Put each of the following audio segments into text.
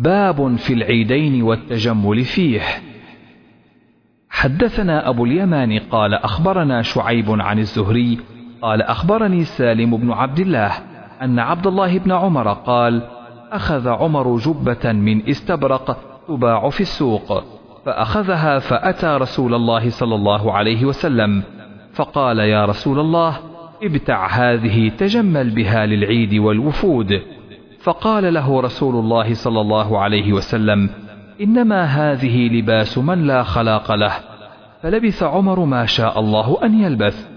باب في العيدين والتجمل فيه. حدثنا أبو اليمان قال أخبرنا شعيب عن الزهري قال أخبرني سالم بن عبد الله أن عبد الله بن عمر قال أخذ عمر جبة من استبرق تباع في السوق فأخذها فأتى رسول الله صلى الله عليه وسلم فقال يا رسول الله ابتع هذه تجمل بها للعيد والوفود. فقال له رسول الله صلى الله عليه وسلم إنما هذه لباس من لا خلاق له فلبث عمر ما شاء الله أن يلبث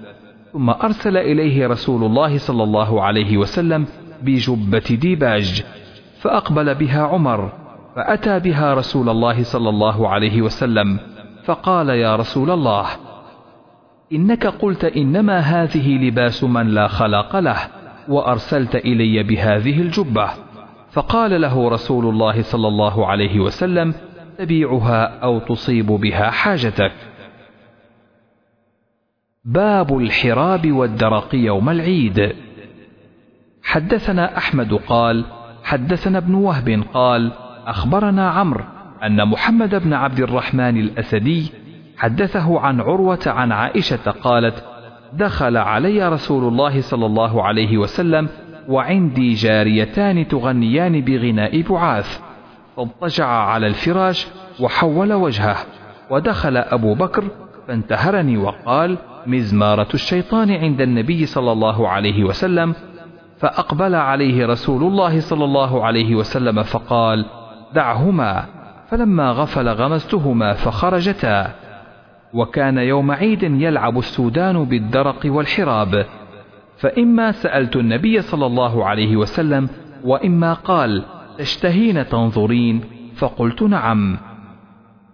ثم أرسل إليه رسول الله صلى الله عليه وسلم بجبة ديباج فأقبل بها عمر فأتى بها رسول الله صلى الله عليه وسلم فقال يا رسول الله إنك قلت إنما هذه لباس من لا خلاق له. وأرسلت إلي بهذه الجبة. فقال له رسول الله صلى الله عليه وسلم تبيعها أو تصيب بها حاجتك. باب الحراب والدرق يوم العيد. حدثنا أحمد قال حدثنا ابن وهب قال أخبرنا عمرو أن محمد بن عبد الرحمن الأسدي حدثه عن عروة عن عائشة قالت دخل علي رسول الله صلى الله عليه وسلم وعندي جاريتان تغنيان بغناء بعاث. فاضطجع على الفراش وحول وجهه ودخل أبو بكر فانتهرني وقال مزمارة الشيطان عند النبي صلى الله عليه وسلم. فأقبل عليه رسول الله صلى الله عليه وسلم فقال دعهما. فلما غفل غمزتهما فخرجتا. وكان يوم عيد يلعب السودان بالدرق والحراب. فإما سألت النبي صلى الله عليه وسلم وإما قال تشتهين تنظرين؟ فقلت نعم.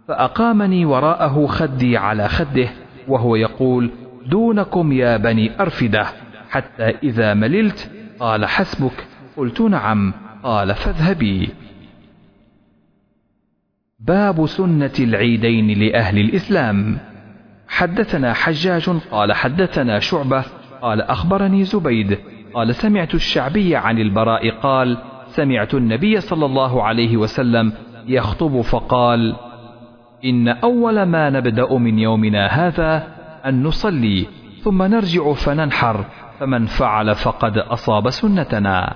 فأقامني وراءه خدي على خده وهو يقول دونكم يا بني أرفدة. حتى إذا مللت قال حسبك. قلت نعم. قال فاذهبي. باب سنة العيدين لأهل الإسلام. حدثنا حجاج قال حدثنا شعبة قال أخبرني زبيد قال سمعت الشعبي عن البراء قال سمعت النبي صلى الله عليه وسلم يخطب فقال إن أول ما نبدأ من يومنا هذا أن نصلي ثم نرجع فننحر فمن فعل فقد أصاب سنتنا.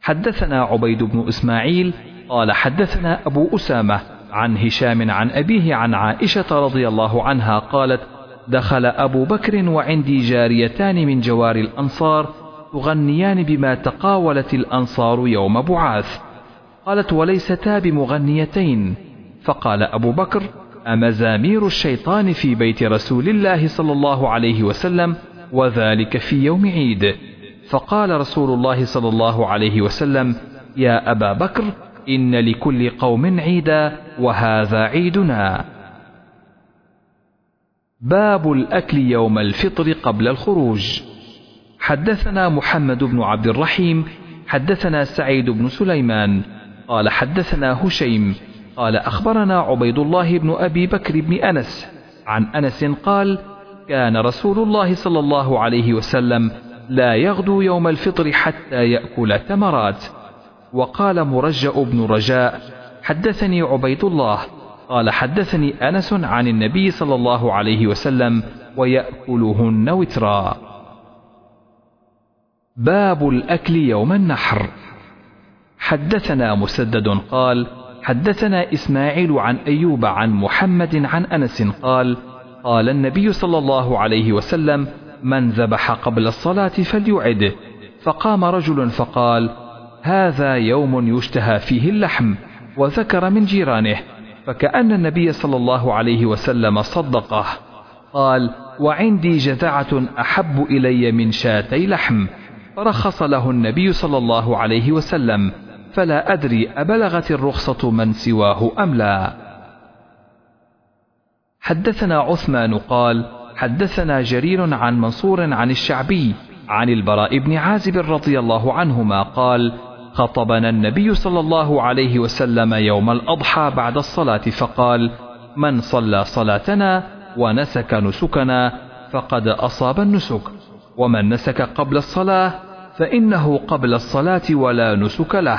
حدثنا عبيد بن إسماعيل قال حدثنا أبو أسامة عن هشام عن أبيه عن عائشة رضي الله عنها قالت دخل أبو بكر وعندي جاريتان من جوار الأنصار تغنيان بما تقاولت الأنصار يوم بعاث قالت وليستا بمغنيتين فقال أبو بكر أمزامير الشيطان في بيت رسول الله صلى الله عليه وسلم وذلك في يوم عيد فقال رسول الله صلى الله عليه وسلم يا أبا بكر إن لكل قوم عيدا وهذا عيدنا. باب الأكل يوم الفطر قبل الخروج. حدثنا محمد بن عبد الرحيم حدثنا سعيد بن سليمان قال حدثنا هشيم قال أخبرنا عبيد الله بن أبي بكر بن أنس عن أنس قال كان رسول الله صلى الله عليه وسلم لا يغدو يوم الفطر حتى يأكل تمرات وقال مرجأ بن رجاء حدثني عبيد الله. قال حدثني أنس عن النبي صلى الله عليه وسلم ويأكلهن وترا. باب الأكل يوم النحر. حدثنا مسدد قال حدثنا إسماعيل عن أيوب عن محمد عن أنس قال قال النبي صلى الله عليه وسلم من ذبح قبل الصلاة فليعد. فقام رجل فقال هذا يوم يشتهى فيه اللحم وذكر من جيرانه فكأن النبي صلى الله عليه وسلم صدقه. قال وعندي جذعة أحب إلي من شاتي لحم. فرخص له النبي صلى الله عليه وسلم فلا أدري أبلغت الرخصة من سواه أم لا. حدثنا عثمان قال حدثنا جرير عن منصور عن الشعبي عن البراء بن عازب رضي الله عنهما قال خطبنا النبي صلى الله عليه وسلم يوم الأضحى بعد الصلاة فقال من صلى صلاتنا ونسك نسكنا فقد أصاب النسك ومن نسك قبل الصلاة فإنه قبل الصلاة ولا نسك له.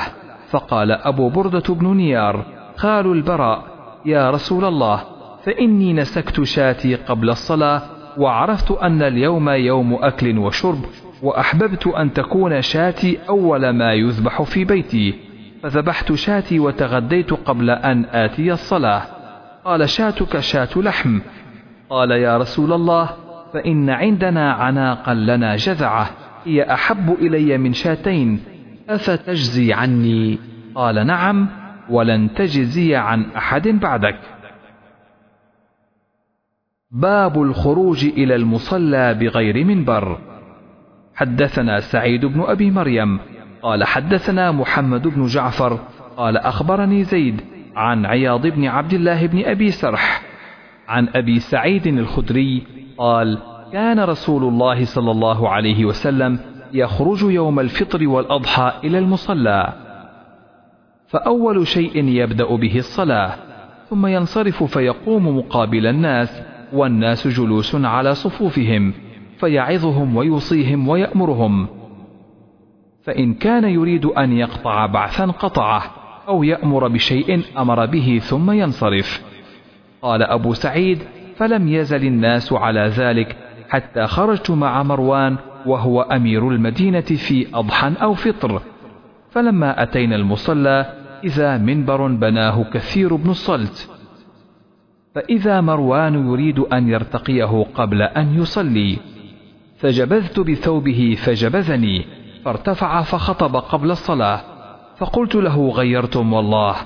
فقال أبو بردة بن نيار خال البراء يا رسول الله فإني نسكت شاتي قبل الصلاة وعرفت أن اليوم يوم أكل وشرب وأحببت أن تكون شاتي أول ما يذبح في بيتي فذبحت شاتي وتغديت قبل أن آتي الصلاة. قال شاتك شات لحم. قال يا رسول الله فإن عندنا عناقا لنا جذعة هي أحب إلي من شاتين. أفتجزي عني؟ قال نعم ولن تجزي عن أحد بعدك. باب الخروج إلى المصلى بغير منبر. حدثنا سعيد بن أبي مريم قال حدثنا محمد بن جعفر قال أخبرني زيد عن عياض بن عبد الله بن أبي سرح عن أبي سعيد الخدري قال كان رسول الله صلى الله عليه وسلم يخرج يوم الفطر والأضحى إلى المصلى فأول شيء يبدأ به الصلاة ثم ينصرف فيقوم مقابل الناس والناس جلوس على صفوفهم. فيعظهم ويوصيهم ويأمرهم. فإن كان يريد أن يقطع بعثا قطعه أو يأمر بشيء أمر به ثم ينصرف. قال أبو سعيد فلم يزل الناس على ذلك حتى خرجت مع مروان وهو أمير المدينة في أضحى أو فطر. فلما أتينا المصلى إذا منبر بناه كثير بن الصلت. فإذا مروان يريد أن يرتقيه قبل أن يصلي فجبذت بثوبه فجبذني فارتفع فخطب قبل الصلاة فقلت له غيرتم والله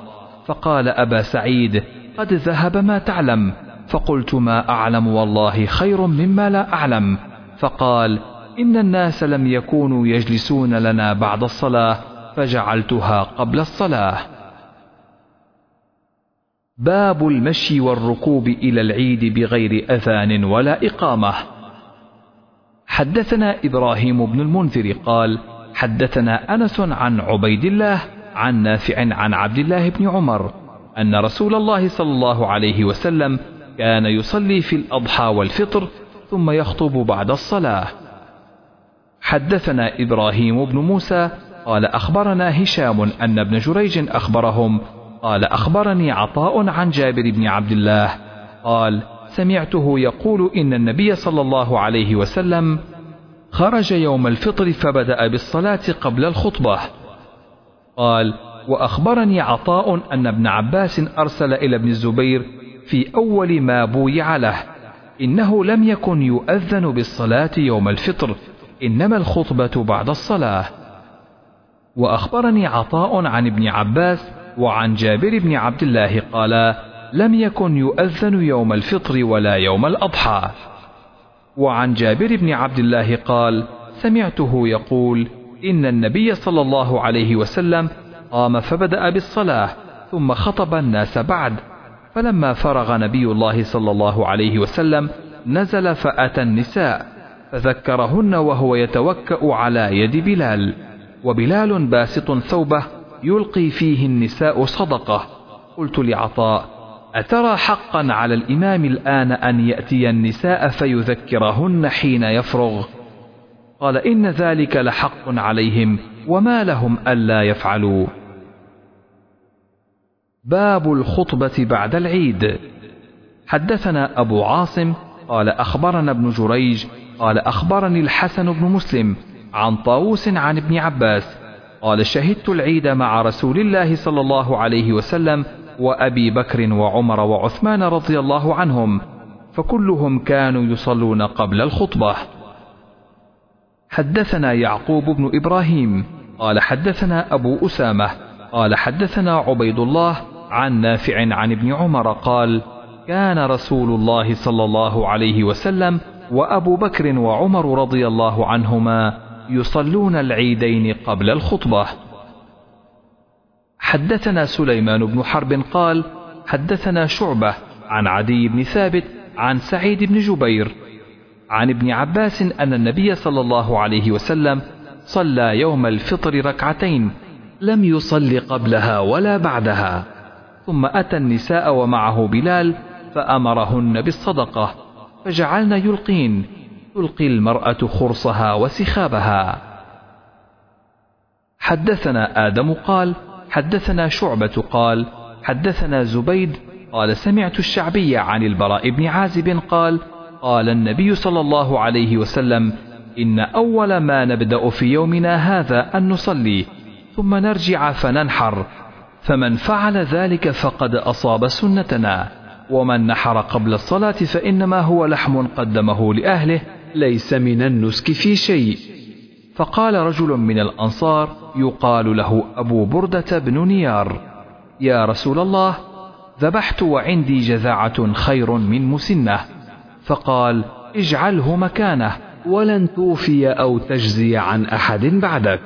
فقال أبا سعيد قد ذهب ما تعلم فقلت ما أعلم والله خير مما لا أعلم فقال إن الناس لم يكونوا يجلسون لنا بعد الصلاة فجعلتها قبل الصلاة. باب المشي والركوب إلى العيد بغير أذان ولا إقامة. حدثنا إبراهيم بن المنذر قال حدثنا أنس عن عبيد الله عن نافع عن عبد الله بن عمر أن رسول الله صلى الله عليه وسلم كان يصلي في الأضحى والفطر ثم يخطب بعد الصلاة. حدثنا إبراهيم بن موسى قال أخبرنا هشام أن ابن جريج أخبرهم قال أخبرني عطاء عن جابر بن عبد الله قال سمعته يقول إن النبي صلى الله عليه وسلم خرج يوم الفطر فبدأ بالصلاة قبل الخطبة. قال وأخبرني عطاء أن ابن عباس أرسل إلى ابن الزبير في أول ما بويع له إنه لم يكن يؤذن بالصلاة يوم الفطر إنما الخطبة بعد الصلاة. وأخبرني عطاء عن ابن عباس وعن جابر بن عبد الله قال لم يكن يؤذن يوم الفطر ولا يوم الأضحى. وعن جابر بن عبد الله قال سمعته يقول إن النبي صلى الله عليه وسلم قام فبدأ بالصلاة ثم خطب الناس بعد. فلما فرغ نبي الله صلى الله عليه وسلم نزل فأتى النساء فذكرهن وهو يتوكأ على يد بلال. وبلال باسط ثوبه يلقي فيه النساء صدقة. قلت لعطاء أترى حقا على الإمام الآن أن يأتي النساء فيذكرهن حين يفرغ؟ قال إن ذلك لحق عليهم وما لهم ألا يفعلوا. باب الخطبة بعد العيد. حدثنا أبو عاصم قال أخبرنا ابن جريج قال أخبرني الحسن بن مسلم عن طاووس عن ابن عباس قال شهدت العيد مع رسول الله صلى الله عليه وسلم وأبي بكر وعمر وعثمان رضي الله عنهم فكلهم كانوا يصلون قبل الخطبة. حدثنا يعقوب بن إبراهيم قال حدثنا أبو أسامة قال حدثنا عبيد الله عن نافع عن ابن عمر قال كان رسول الله صلى الله عليه وسلم وأبو بكر وعمر رضي الله عنهما يصلون العيدين قبل الخطبة. حدثنا سليمان بن حرب قال حدثنا شعبة عن عدي بن ثابت عن سعيد بن جبير عن ابن عباس أن النبي صلى الله عليه وسلم صلى يوم الفطر ركعتين لم يصل قبلها ولا بعدها ثم أتى النساء ومعه بلال فأمرهن بالصدقة فجعلن يلقين تلقي المرأة خرصها وسخابها. حدثنا آدم قال حدثنا شعبة قال حدثنا زبيد قال سمعت الشعبي عن البراء بن عازب قال قال النبي صلى الله عليه وسلم إن أول ما نبدأ في يومنا هذا أن نصلي ثم نرجع فننحر فمن فعل ذلك فقد أصاب سنتنا ومن نحر قبل الصلاة فإنما هو لحم قدمه لأهله ليس من النسك في شيء. فقال رجل من الأنصار يقال له أبو بردة بن نيار يا رسول الله ذبحت وعندي جذاعة خير من مسنة. فقال اجعله مكانه ولن توفي أو تجزي عن أحد بعدك.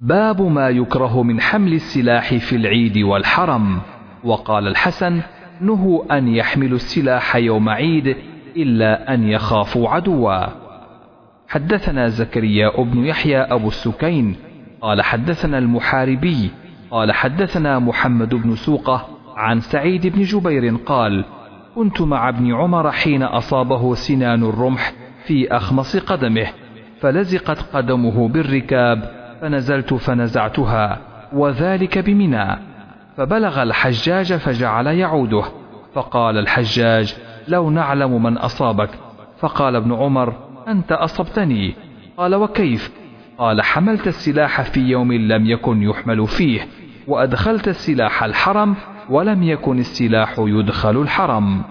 باب ما يكره من حمل السلاح في العيد والحرم. وقال الحسن نهوا أن يحملوا السلاح يوم عيد إلا أن يخافوا عدوا. حدثنا زكريا بن يحيى أبو السكين قال حدثنا المحاربي قال حدثنا محمد بن سوقة عن سعيد بن جبير قال كنت مع ابن عمر حين أصابه سنان الرمح في أخمص قدمه فلزقت قدمه بالركاب فنزلت فنزعتها وذلك بمنى فبلغ الحجاج فجعل يعوده فقال الحجاج لو نعلم من أصابك. فقال ابن عمر أنت أصبتني. قال وكيف؟ قال حملت السلاح في يوم لم يكن يحمل فيه وأدخلت السلاح الحرم ولم يكن السلاح يدخل الحرم.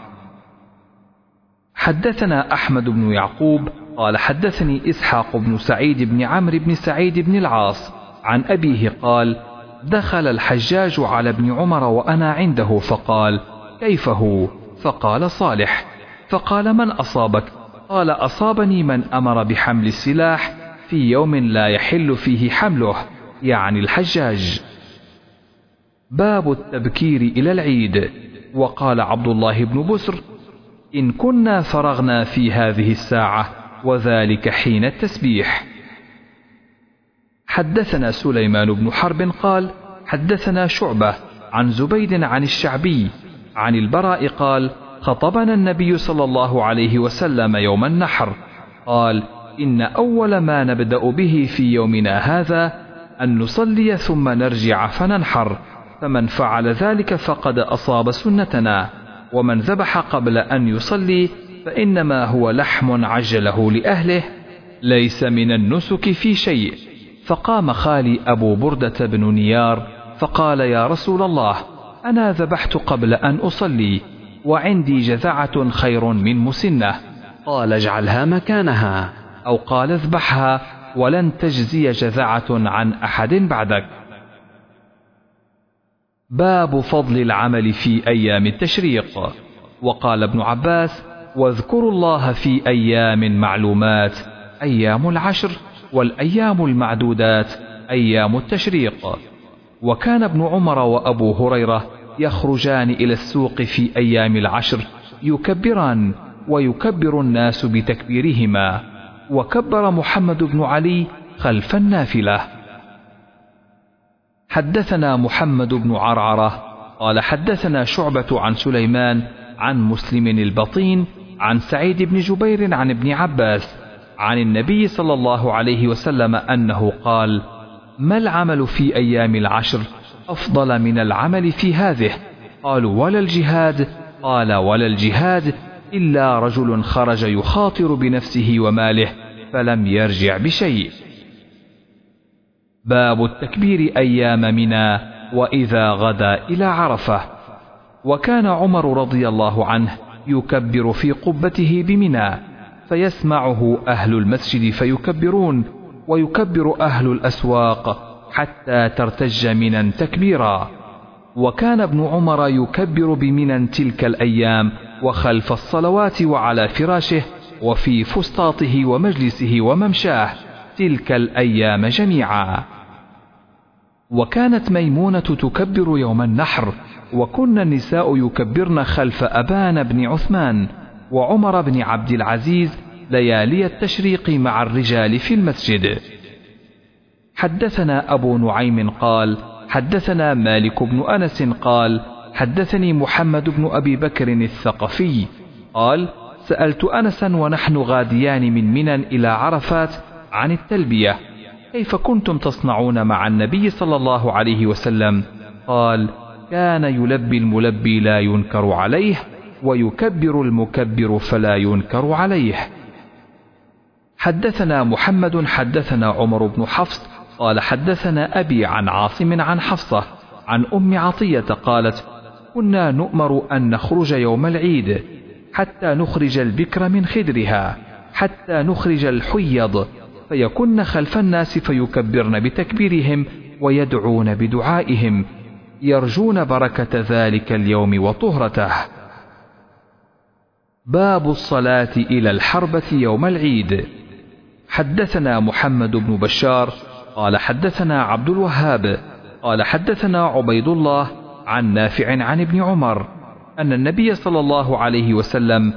حدثنا أحمد بن يعقوب قال حدثني إسحاق بن سعيد بن عمرو بن سعيد بن العاص عن أبيه قال دخل الحجاج على ابن عمر وأنا عنده فقال كيف هو؟ فقال صالح. فقال من أصابك؟ قال أصابني من أمر بحمل السلاح في يوم لا يحل فيه حمله يعني الحجاج. باب التبكير إلى العيد. وقال عبد الله بن بسر إن كنا فرغنا في هذه الساعة وذلك حين التسبيح. حدثنا سليمان بن حرب قال حدثنا شعبة عن زبيد عن الشعبي عن البراء قال خطبنا النبي صلى الله عليه وسلم يوم النحر. قال إن أول ما نبدأ به في يومنا هذا أن نصلي ثم نرجع فننحر. فمن فعل ذلك فقد أصاب سنتنا. ومن ذبح قبل أن يصلي فإنما هو لحم عجله لأهله. ليس من النسك في شيء. فقام خالي أبو بردة بن نيار فقال يا رسول الله أنا ذبحت قبل أن أصلي. وعندي جذعة خير من مسنة. قال اجعلها مكانها. أو قال اذبحها ولن تجزي جذعة عن أحد بعدك. باب فضل العمل في أيام التشريق. وقال ابن عباس واذكروا الله في أيام معلومات أيام العشر والأيام المعدودات أيام التشريق. وكان ابن عمر وأبو هريرة يخرجان إلى السوق في أيام العشر يكبران ويكبر الناس بتكبيرهما. وكبر محمد بن علي خلف النافلة. حدثنا محمد بن عرعرة قال حدثنا شعبة عن سليمان عن مسلم البطين عن سعيد بن جبير عن ابن عباس عن النبي صلى الله عليه وسلم أنه قال ما العمل في أيام العشر؟ أفضل من العمل في هذه. قالوا ولا الجهاد. قال ولا الجهاد إلا رجل خرج يخاطر بنفسه وماله فلم يرجع بشيء. باب التكبير أيام منى وإذا غدا إلى عرفة. وكان عمر رضي الله عنه يكبر في قبته بمنى فيسمعه أهل المسجد فيكبرون ويكبر أهل الأسواق حتى ترتج منا تكبيرا. وكان ابن عمر يكبر بمنى تلك الأيام وخلف الصلوات وعلى فراشه وفي فسطاطه ومجلسه وممشاه تلك الأيام جميعا. وكانت ميمونة تكبر يوم النحر وكن النساء يكبرن خلف أبان بن عثمان وعمر بن عبد العزيز ليالي التشريق مع الرجال في المسجد. حدثنا أبو نعيم قال حدثنا مالك بن أنس قال حدثني محمد بن أبي بكر الثقفي قال سألت أنسا ونحن غاديان من منى إلى عرفات عن التلبية كيف كنتم تصنعون مع النبي صلى الله عليه وسلم؟ قال كان يلبي الملبي لا ينكر عليه ويكبر المكبر فلا ينكر عليه. حدثنا محمد حدثنا عمر بن حفص قال حدثنا أبي عن عاصم عن حفصة عن أم عطية قالت كنا نؤمر أن نخرج يوم العيد حتى نخرج البكر من خدرها حتى نخرج الحيض فيكن خلف الناس فيكبرن بتكبيرهم ويدعون بدعائهم يرجون بركة ذلك اليوم وطهرته. باب الصلاة إلى الحربة يوم العيد. حدثنا محمد بن بشار قال حدثنا عبد الوهاب قال حدثنا عبيد الله عن نافع عن ابن عمر أن النبي صلى الله عليه وسلم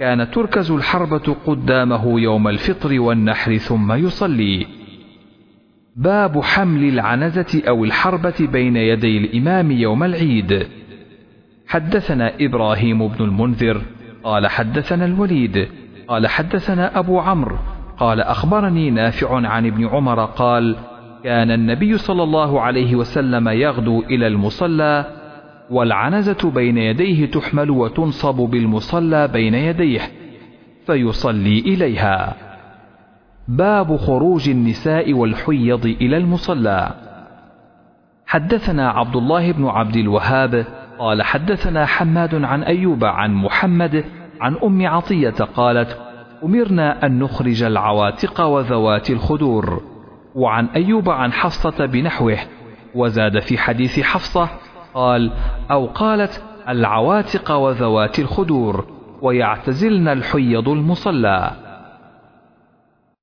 كان تركز الحربة قدامه يوم الفطر والنحر ثم يصلي. باب حمل العنزة أو الحربة بين يدي الإمام يوم العيد. حدثنا إبراهيم بن المنذر قال حدثنا الوليد قال حدثنا أبو عمرو قال أخبرني نافع عن ابن عمر قال كان النبي صلى الله عليه وسلم يغدو إلى المصلى والعنزة بين يديه تحمل وتنصب بالمصلى بين يديه فيصلي إليها. باب خروج النساء والحيض إلى المصلى. حدثنا عبد الله بن عبد الوهاب قال حدثنا حماد عن أيوب عن محمد عن أم عطية قالت أمرنا أن نخرج العواتق وذوات الخدور. وعن أيوب عن حفصة بنحوه وزاد في حديث حفصة قال أو قالت العواتق وذوات الخدور ويعتزلن الحيض المصلى.